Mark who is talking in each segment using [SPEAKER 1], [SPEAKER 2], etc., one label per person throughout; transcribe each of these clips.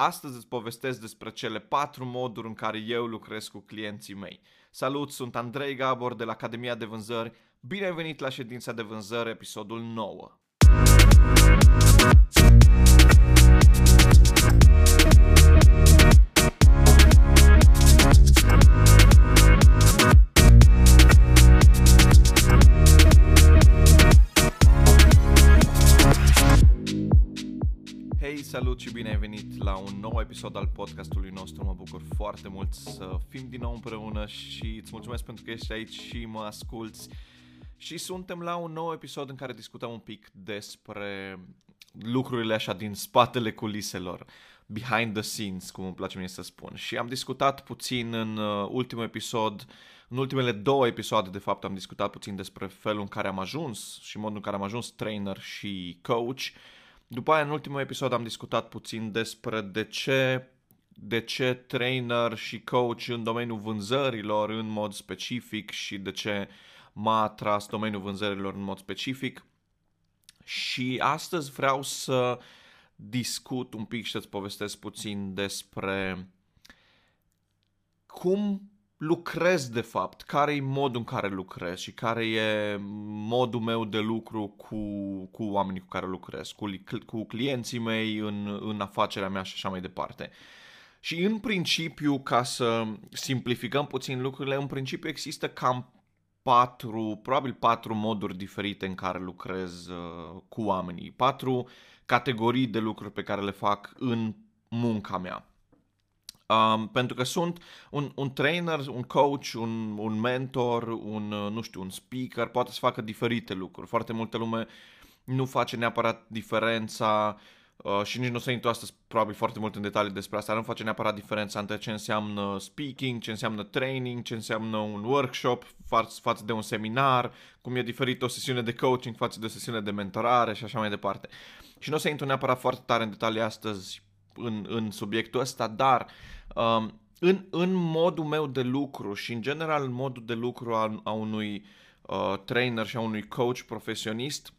[SPEAKER 1] Astăzi îți povestesc despre cele patru moduri în care eu lucrez cu clienții mei. Salut, sunt Andrei Gabor de la Academia de Vânzări. Bine ai venit la ședința de vânzări, episodul 9. Salut și bine ai venit la un nou episod al podcastului nostru. Mă bucur foarte mult să fim din nou împreună și îți mulțumesc pentru că ești aici și mă asculți. Și suntem la un nou episod în care discutăm un pic despre lucrurile așa din spatele culiselor, behind the scenes, cum îmi place mie să spun. Și am discutat puțin în uh, ultimul episod, în ultimele două episoade, de fapt, am discutat puțin despre felul în care am ajuns și modul în care am ajuns trainer și coach. După aia, în ultimul episod, am discutat puțin despre de ce, de ce trainer și coach în domeniul vânzărilor în mod specific și de ce m-a atras domeniul vânzărilor în mod specific. Și astăzi vreau să discut un pic și să-ți povestesc puțin despre cum lucrez de fapt, care e modul în care lucrez și care e modul meu de lucru cu, cu oamenii cu care lucrez, cu, cu clienții mei în, în afacerea mea și așa mai departe. Și în principiu, ca să simplificăm puțin lucrurile, în principiu există cam patru, probabil patru moduri diferite în care lucrez uh, cu oamenii, patru categorii de lucruri pe care le fac în munca mea. Um, pentru că sunt un, un trainer, un coach, un, un mentor, un, uh, nu știu, un speaker, poate să facă diferite lucruri. Foarte multă lume nu face neapărat diferența uh, și nici nu o să intru astăzi probabil foarte mult în detalii despre asta, nu face neapărat diferența între ce înseamnă speaking, ce înseamnă training, ce înseamnă un workshop față, față de un seminar, cum e diferit o sesiune de coaching față de o sesiune de mentorare și așa mai departe. Și nu o să intru neapărat foarte tare în detalii astăzi în, în subiectul ăsta, dar um, în, în modul meu de lucru și în general în modul de lucru a, a unui uh, trainer și a unui coach profesionist,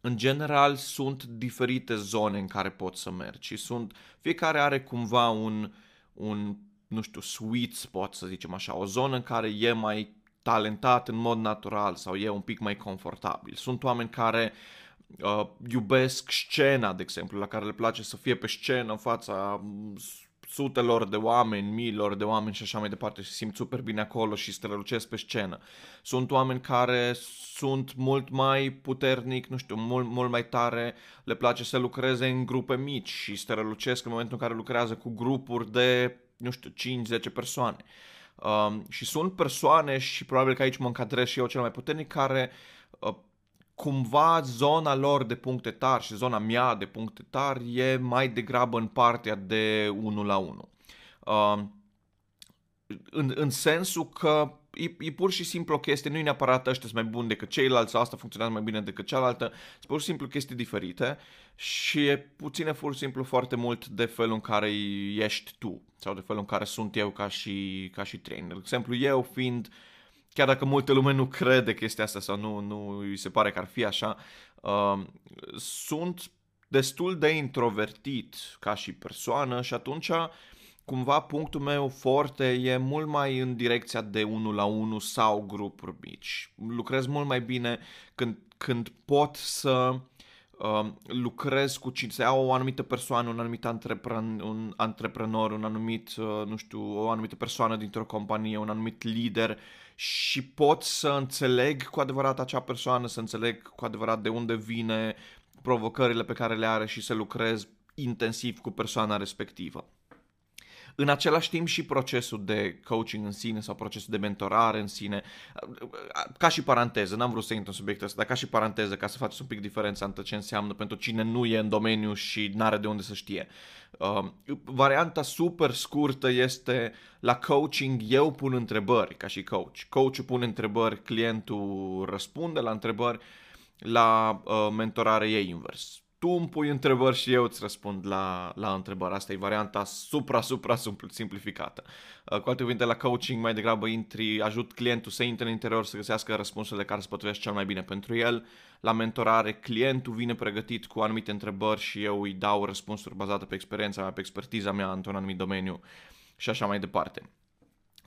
[SPEAKER 1] în general sunt diferite zone în care pot să mergi și sunt, fiecare are cumva un, un, nu știu, sweet spot, să zicem așa, o zonă în care e mai talentat în mod natural sau e un pic mai confortabil. Sunt oameni care uh, iubesc scena, de exemplu, la care le place să fie pe scenă în fața sutelor de oameni, miilor de oameni și așa mai departe și simt super bine acolo și strălucesc pe scenă. Sunt oameni care sunt mult mai puternic, nu știu, mult, mult mai tare, le place să lucreze în grupe mici și strălucesc în momentul în care lucrează cu grupuri de, nu știu, 5-10 persoane. Um, și sunt persoane și probabil că aici mă încadrez și eu cel mai puternic care uh, cumva zona lor de puncte tari și zona mea de puncte tari e mai degrabă în partea de 1 la 1. Uh, în, în sensul că e, e pur și simplu o chestie, nu e neapărat ăștia sunt mai buni decât ceilalți sau asta funcționează mai bine decât cealaltă, sunt pur și simplu chestii diferite și e puține pur și simplu foarte mult de felul în care ești tu sau de felul în care sunt eu ca și, ca și trainer. De exemplu, eu fiind uh, chiar dacă multe lume nu crede chestia asta sau nu, nu îi se pare că ar fi așa, uh, sunt destul de introvertit ca și persoană și atunci cumva punctul meu forte e mult mai în direcția de 1 la 1 sau grupuri mici. Lucrez mult mai bine când, când pot să uh, lucrez cu cine, să iau o anumită persoană, un anumit antrepren, un antreprenor, un anumit, uh, nu știu, o anumită persoană dintr-o companie, un anumit lider și pot să înțeleg cu adevărat acea persoană, să înțeleg cu adevărat de unde vine provocările pe care le are și să lucrez intensiv cu persoana respectivă. În același timp și procesul de coaching în sine sau procesul de mentorare în sine, ca și paranteză, n-am vrut să intru în subiectul ăsta, dar ca și paranteză, ca să faceți un pic diferența între ce înseamnă pentru cine nu e în domeniu și n-are de unde să știe. Uh, varianta super scurtă este la coaching eu pun întrebări ca și coach. Coachul pune întrebări, clientul răspunde la întrebări, la uh, mentorare e invers tu îmi pui întrebări și eu îți răspund la, la întrebări. Asta e varianta supra-supra simplificată. Uh, cu alte cuvinte, la coaching mai degrabă intri, ajut clientul să intre în interior să găsească răspunsurile care se potrivesc cel mai bine pentru el. La mentorare, clientul vine pregătit cu anumite întrebări și eu îi dau răspunsuri bazate pe experiența mea, pe expertiza mea într-un anumit domeniu și așa mai departe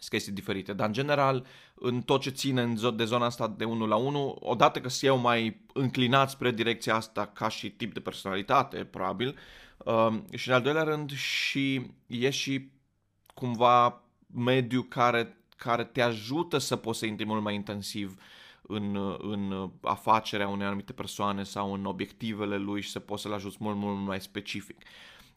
[SPEAKER 1] sunt chestii diferite, dar în general, în tot ce ține în de zona asta de 1 la 1, odată că sunt eu mai înclinat spre direcția asta ca și tip de personalitate, probabil, uh, și în al doilea rând și e și cumva mediu care, care te ajută să poți să intri mult mai intensiv în, în afacerea unei anumite persoane sau în obiectivele lui și să poți să-l ajuți mult, mult mai specific.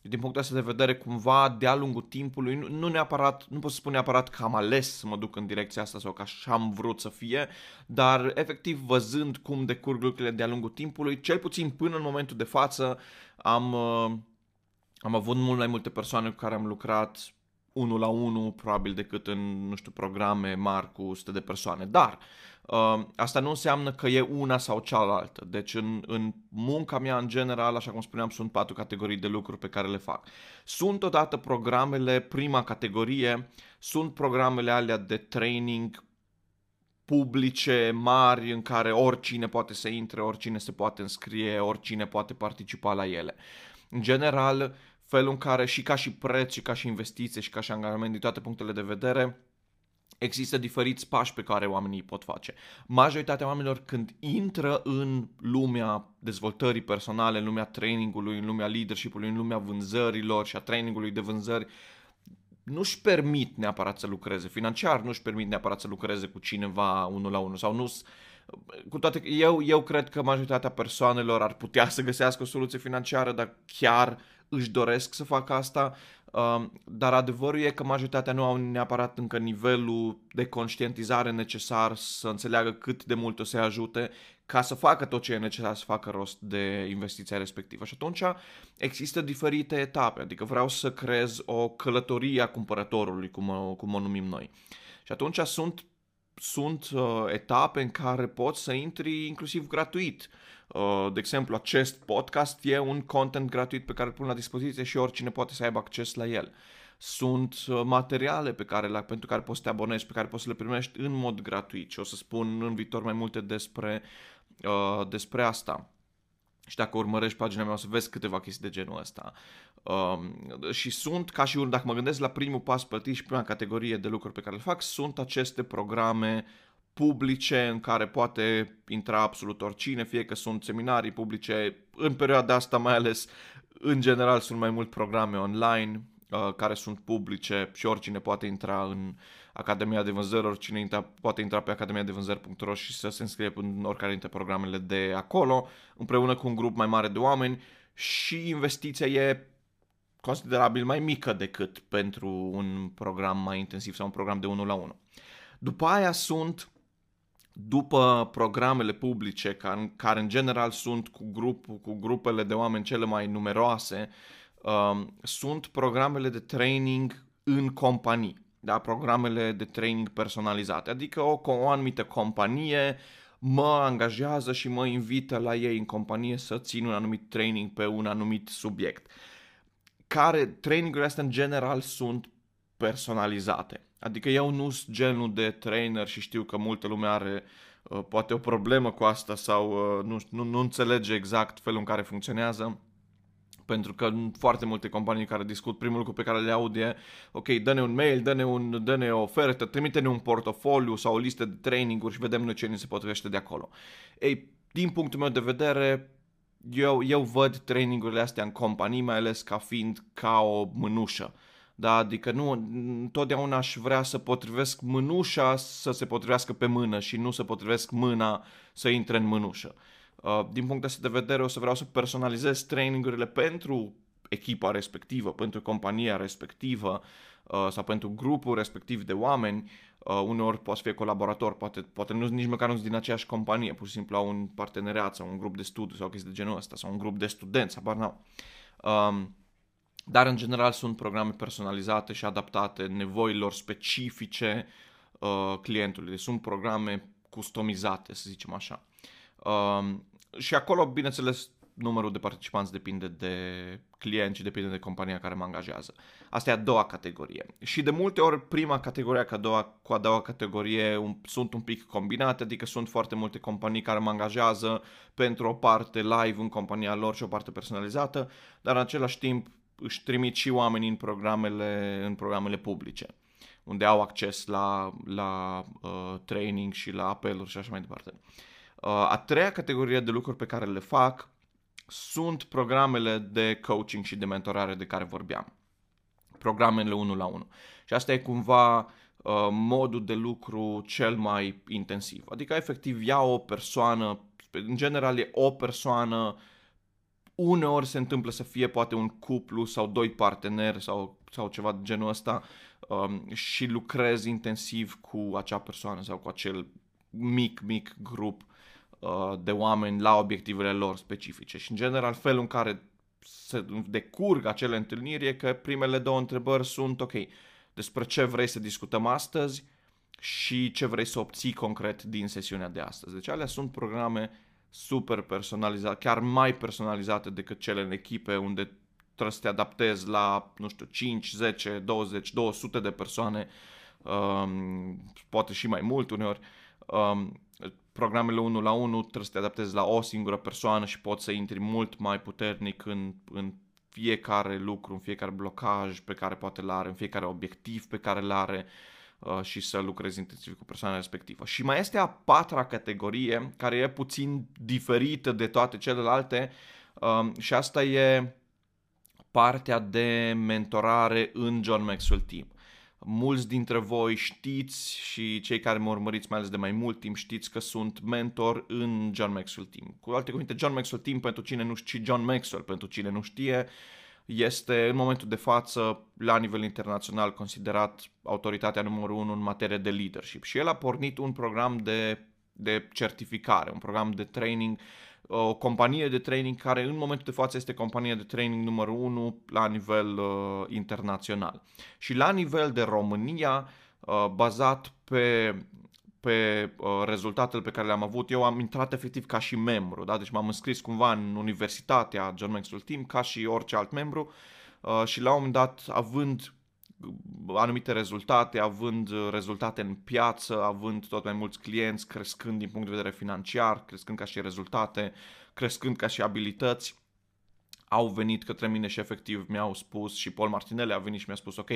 [SPEAKER 1] Din punctul ăsta de vedere, cumva, de-a lungul timpului, nu, nu neapărat, nu pot să spun neapărat că am ales să mă duc în direcția asta sau că așa am vrut să fie, dar efectiv văzând cum decurg lucrurile de-a lungul timpului, cel puțin până în momentul de față, am, uh, am avut mult mai multe persoane cu care am lucrat unul la unul, probabil decât în, nu știu, programe mari cu 100 de persoane. Dar uh, asta nu înseamnă că e una sau cealaltă. Deci în, în munca mea, în general, așa cum spuneam, sunt patru categorii de lucruri pe care le fac. Sunt odată programele, prima categorie, sunt programele alea de training publice, mari, în care oricine poate să intre, oricine se poate înscrie, oricine poate participa la ele. În general, felul în care și ca și preț, și ca și investiție, și ca și angajament din toate punctele de vedere, există diferiți pași pe care oamenii îi pot face. Majoritatea oamenilor când intră în lumea dezvoltării personale, în lumea trainingului, în lumea leadership-ului, în lumea vânzărilor și a trainingului de vânzări, nu-și permit neapărat să lucreze financiar, nu-și permit neapărat să lucreze cu cineva unul la unul sau nu cu toate că eu, eu cred că majoritatea persoanelor ar putea să găsească o soluție financiară, dar chiar își doresc să facă asta, um, dar adevărul e că majoritatea nu au neapărat încă nivelul de conștientizare necesar să înțeleagă cât de mult o să ajute ca să facă tot ce e necesar să facă rost de investiția respectivă. Și atunci există diferite etape, adică vreau să creez o călătorie a cumpărătorului, cum o, cum o numim noi. Și atunci sunt sunt uh, etape în care poți să intri inclusiv gratuit. Uh, de exemplu, acest podcast e un content gratuit pe care îl pun la dispoziție și oricine poate să aibă acces la el. Sunt uh, materiale pe care, la, pentru care poți să te abonezi, pe care poți să le primești în mod gratuit și o să spun în viitor mai multe despre, uh, despre asta. Și dacă urmărești pagina mea o să vezi câteva chestii de genul ăsta. Um, și sunt, ca și dacă mă gândesc la primul pas plătit și prima categorie de lucruri pe care le fac, sunt aceste programe publice în care poate intra absolut oricine, fie că sunt seminarii publice, în perioada asta mai ales, în general sunt mai mult programe online uh, care sunt publice și oricine poate intra în Academia de Vânzări, oricine intra, poate intra pe academiadevânzări.ro și să se înscrie în oricare dintre programele de acolo, împreună cu un grup mai mare de oameni și investiția e considerabil mai mică decât pentru un program mai intensiv sau un program de 1 la 1. După aia sunt după programele publice, care, care în general sunt cu, grup, cu grupele de oameni cele mai numeroase, um, sunt programele de training în companii, da? programele de training personalizate, adică o, o anumită companie mă angajează și mă invită la ei în companie să țin un anumit training pe un anumit subiect. Care trainingurile astea în general sunt personalizate. Adică eu nu sunt genul de trainer și știu că multă lume are uh, poate o problemă cu asta sau uh, nu, nu, nu înțelege exact felul în care funcționează. Pentru că foarte multe companii care discut, primul lucru pe care le aud e ok, dă-ne un mail, dă-ne, un, dă-ne o ofertă, trimite-ne un portofoliu sau o listă de traininguri și vedem noi ce ni se potrivește de acolo. Ei, din punctul meu de vedere, eu, eu văd trainingurile astea în companii, mai ales ca fiind ca o mânușă. Da, adică nu, întotdeauna aș vrea să potrivesc mânușa să se potrivească pe mână și nu să potrivesc mâna să intre în mânușă. Uh, din punctul ăsta de vedere o să vreau să personalizez trainingurile pentru echipa respectivă, pentru compania respectivă uh, sau pentru grupul respectiv de oameni. Uh, uneori poate fi colaborator, poate, poate nu, nici măcar nu sunt din aceeași companie, pur și simplu au un parteneriat sau un grup de studiu sau chestii de genul ăsta sau un grup de studenți, habar n-au. Um, dar în general sunt programe personalizate și adaptate nevoilor specifice uh, clientului. Deci sunt programe customizate, să zicem așa. Uh, și acolo, bineînțeles, numărul de participanți depinde de client și depinde de compania care mă angajează. Asta e a doua categorie. Și de multe ori prima categorie cu a doua, cu a doua categorie un, sunt un pic combinate, adică sunt foarte multe companii care mă angajează pentru o parte live în compania lor și o parte personalizată, dar în același timp își trimit și oamenii în programele, în programele publice unde au acces la, la uh, training și la apeluri și așa mai departe. Uh, a treia categorie de lucruri pe care le fac sunt programele de coaching și de mentorare de care vorbeam. Programele 1 la 1. Și asta e cumva uh, modul de lucru cel mai intensiv. Adică efectiv ia o persoană, în general e o persoană, uneori se întâmplă să fie poate un cuplu sau doi parteneri sau, sau ceva de genul ăsta um, și lucrezi intensiv cu acea persoană sau cu acel mic, mic grup uh, de oameni la obiectivele lor specifice. Și în general felul în care se decurg acele întâlniri e că primele două întrebări sunt ok, despre ce vrei să discutăm astăzi și ce vrei să obții concret din sesiunea de astăzi. Deci alea sunt programe super personalizate, chiar mai personalizate decât cele în echipe unde trebuie să te adaptezi la, nu știu, 5, 10, 20, 200 de persoane, um, poate și mai mult uneori. Um, programele 1 la 1 trebuie să te adaptezi la o singură persoană și poți să intri mult mai puternic în, în fiecare lucru, în fiecare blocaj pe care poate l are, în fiecare obiectiv pe care l are uh, și să lucrezi intensiv cu persoana respectivă. Și mai este a patra categorie, care e puțin diferită de toate celelalte uh, și asta e partea de mentorare în John Maxwell Team. Mulți dintre voi știți și cei care mă urmăriți mai ales de mai mult timp știți că sunt mentor în John Maxwell Team. Cu alte cuvinte, John Maxwell Team pentru cine nu știe, John Maxwell pentru cine nu știe, este în momentul de față la nivel internațional considerat autoritatea numărul 1 în materie de leadership și el a pornit un program de, de certificare, un program de training o companie de training care în momentul de față este compania de training numărul 1 la nivel uh, internațional. Și la nivel de România, uh, bazat pe pe uh, rezultatele pe care le-am avut, eu am intrat efectiv ca și membru, da? deci m-am înscris cumva în Universitatea John Maxwell Team ca și orice alt membru uh, și la un moment dat, având anumite rezultate, având rezultate în piață, având tot mai mulți clienți, crescând din punct de vedere financiar, crescând ca și rezultate, crescând ca și abilități, au venit către mine și efectiv mi-au spus și Paul Martinelli a venit și mi-a spus ok,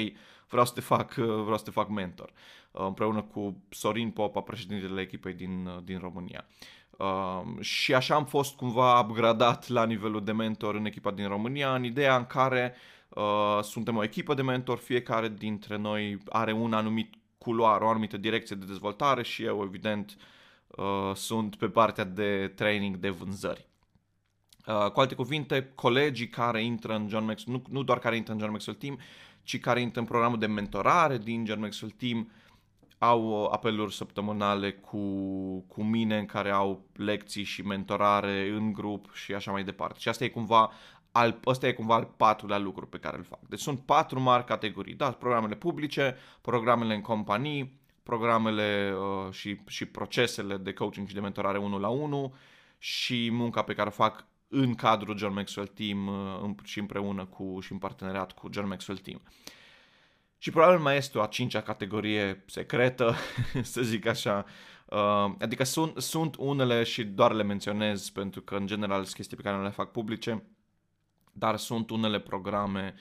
[SPEAKER 1] vreau să te fac, vreau să te fac mentor împreună cu Sorin Popa, președintele echipei din, din România. Uh, și așa am fost cumva upgradat la nivelul de mentor în echipa din România, în ideea în care uh, Uh, suntem o echipă de mentor, fiecare dintre noi are un anumit culoar, o anumită direcție de dezvoltare și eu, evident, uh, sunt pe partea de training de vânzări. Uh, cu alte cuvinte, colegii care intră în John Maxwell, nu, nu doar care intră în John Maxwell Team, ci care intră în programul de mentorare din John Maxwell Team, au apeluri săptămânale cu, cu mine în care au lecții și mentorare în grup și așa mai departe. Și asta e cumva al, ăsta e cumva al patrulea lucru pe care îl fac. Deci sunt patru mari categorii, da, programele publice, programele în companii, programele uh, și, și procesele de coaching și de mentorare 1 la 1 și munca pe care o fac în cadrul John Maxwell Team uh, și împreună cu și în parteneriat cu John Maxwell Team. Și probabil mai este o a cincea categorie secretă, să zic așa, uh, adică sunt, sunt unele și doar le menționez pentru că în general sunt chestii pe care nu le fac publice, dar sunt unele programe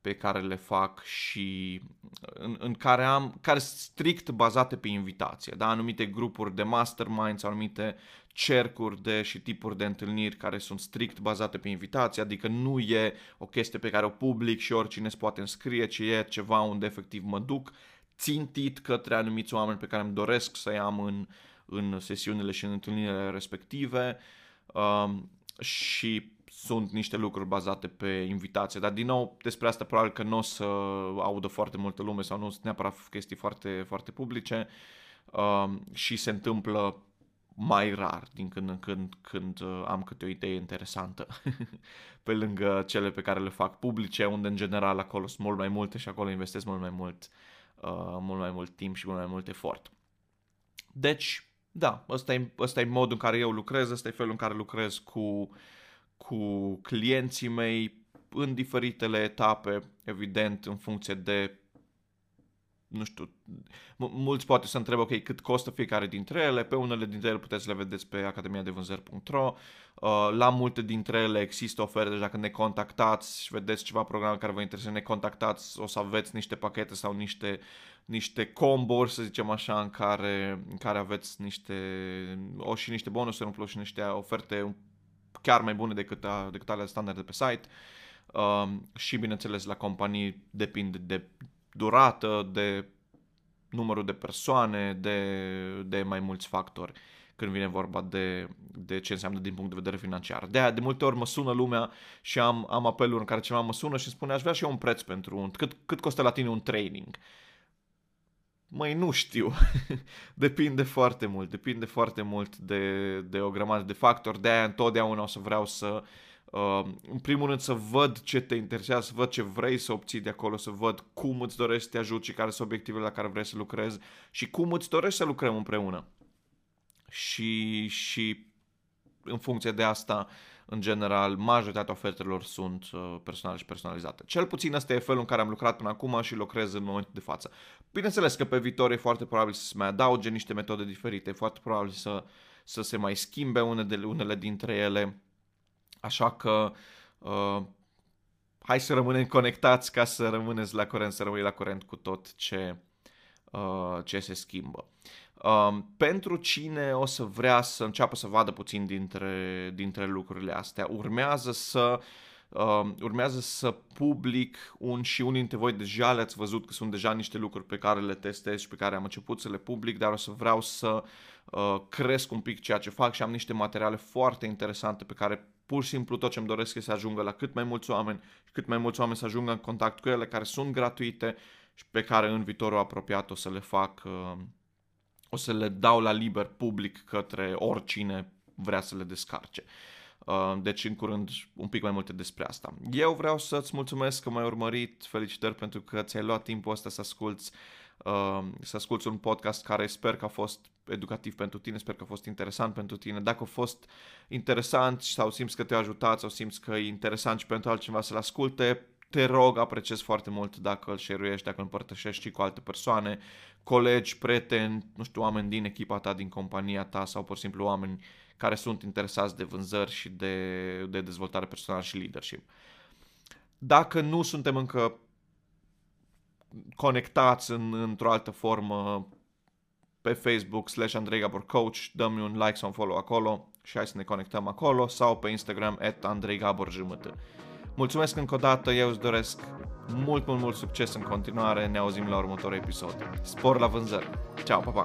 [SPEAKER 1] pe care le fac și în, în care am, care sunt strict bazate pe invitație, da? anumite grupuri de masterminds, anumite cercuri de și tipuri de întâlniri care sunt strict bazate pe invitație, adică nu e o chestie pe care o public și oricine se poate înscrie, ci e ceva unde efectiv mă duc țintit către anumiți oameni pe care îmi doresc să-i am în, în sesiunile și în întâlnirile respective um, și sunt niște lucruri bazate pe invitație, dar din nou despre asta probabil că nu o să audă foarte multă lume sau nu sunt neapărat chestii foarte, foarte publice uh, și se întâmplă mai rar din când în când când uh, am câte o idee interesantă pe lângă cele pe care le fac publice, unde în general acolo sunt mult mai multe și acolo investesc mult mai mult, uh, mult mai mult timp și mult mai mult efort. Deci, da, ăsta e, ăsta e modul în care eu lucrez, ăsta e felul în care lucrez cu cu clienții mei în diferitele etape, evident, în funcție de nu știu, mulți poate să întrebă, ok, cât costă fiecare dintre ele, pe unele dintre ele puteți să le vedeți pe academia de vânzări.ro, uh, la multe dintre ele există oferte, deci dacă ne contactați și vedeți ceva program care vă interesează, ne contactați, o să aveți niște pachete sau niște, niște combo să zicem așa, în care, în care aveți niște, o și niște bonusuri în plus și niște oferte chiar mai bune decât, a, decât ale standard de pe site. Uh, și bineînțeles la companii depinde de durată, de numărul de persoane, de, de mai mulți factori când vine vorba de, de ce înseamnă din punct de vedere financiar. De aia, de multe ori mă sună lumea și am, am apeluri în care cineva mă sună și spune aș vrea și eu un preț pentru un... Cât, cât costă la tine un training? Măi, nu știu. depinde foarte mult. Depinde foarte mult de, de o grămadă de factori. De aia întotdeauna o să vreau să Uh, în primul rând să văd ce te interesează, să văd ce vrei să obții de acolo, să văd cum îți dorești să te ajut și care sunt obiectivele la care vrei să lucrezi și cum îți dorești să lucrăm împreună. Și, și în funcție de asta, în general, majoritatea ofertelor sunt uh, personale și personalizate. Cel puțin ăsta e felul în care am lucrat până acum și lucrez în momentul de față. Bineînțeles că pe viitor e foarte probabil să se mai adauge niște metode diferite, e foarte probabil să, să se mai schimbe unele, unele dintre ele Așa că uh, hai să rămânem conectați ca să rămâneți la curent, să rămâi la curent cu tot ce, uh, ce se schimbă. Uh, pentru cine o să vrea să înceapă să vadă puțin dintre, dintre lucrurile astea, urmează să uh, urmează să public un și unii dintre voi deja le-ați văzut că sunt deja niște lucruri pe care le testez și pe care am început să le public, dar o să vreau să uh, cresc un pic ceea ce fac și am niște materiale foarte interesante pe care pur și simplu tot ce îmi doresc este să ajungă la cât mai mulți oameni și cât mai mulți oameni să ajungă în contact cu ele, care sunt gratuite și pe care în viitorul apropiat o să le fac, uh, o să le dau la liber public către oricine vrea să le descarce. Uh, deci în curând un pic mai multe despre asta. Eu vreau să-ți mulțumesc că m-ai urmărit, felicitări pentru că ți-ai luat timpul ăsta să asculti uh, să asculti un podcast care sper că a fost educativ pentru tine, sper că a fost interesant pentru tine. Dacă a fost interesant sau simți că te-a ajutat sau simți că e interesant și pentru altcineva să-l asculte, te rog, apreciez foarte mult dacă îl share dacă îl împărtășești și cu alte persoane, colegi, prieteni, nu știu, oameni din echipa ta, din compania ta sau pur și simplu oameni care sunt interesați de vânzări și de, de dezvoltare personală și leadership. Dacă nu suntem încă conectați în, într-o altă formă pe Facebook slash Andrei Gabor Coach, dă-mi un like sau un follow acolo și hai să ne conectăm acolo sau pe Instagram at Andrei Gabor jumătă. Mulțumesc încă o dată, eu îți doresc mult, mult, mult succes în continuare, ne auzim la următorul episod. Spor la vânzări! Ceau, pa, pa!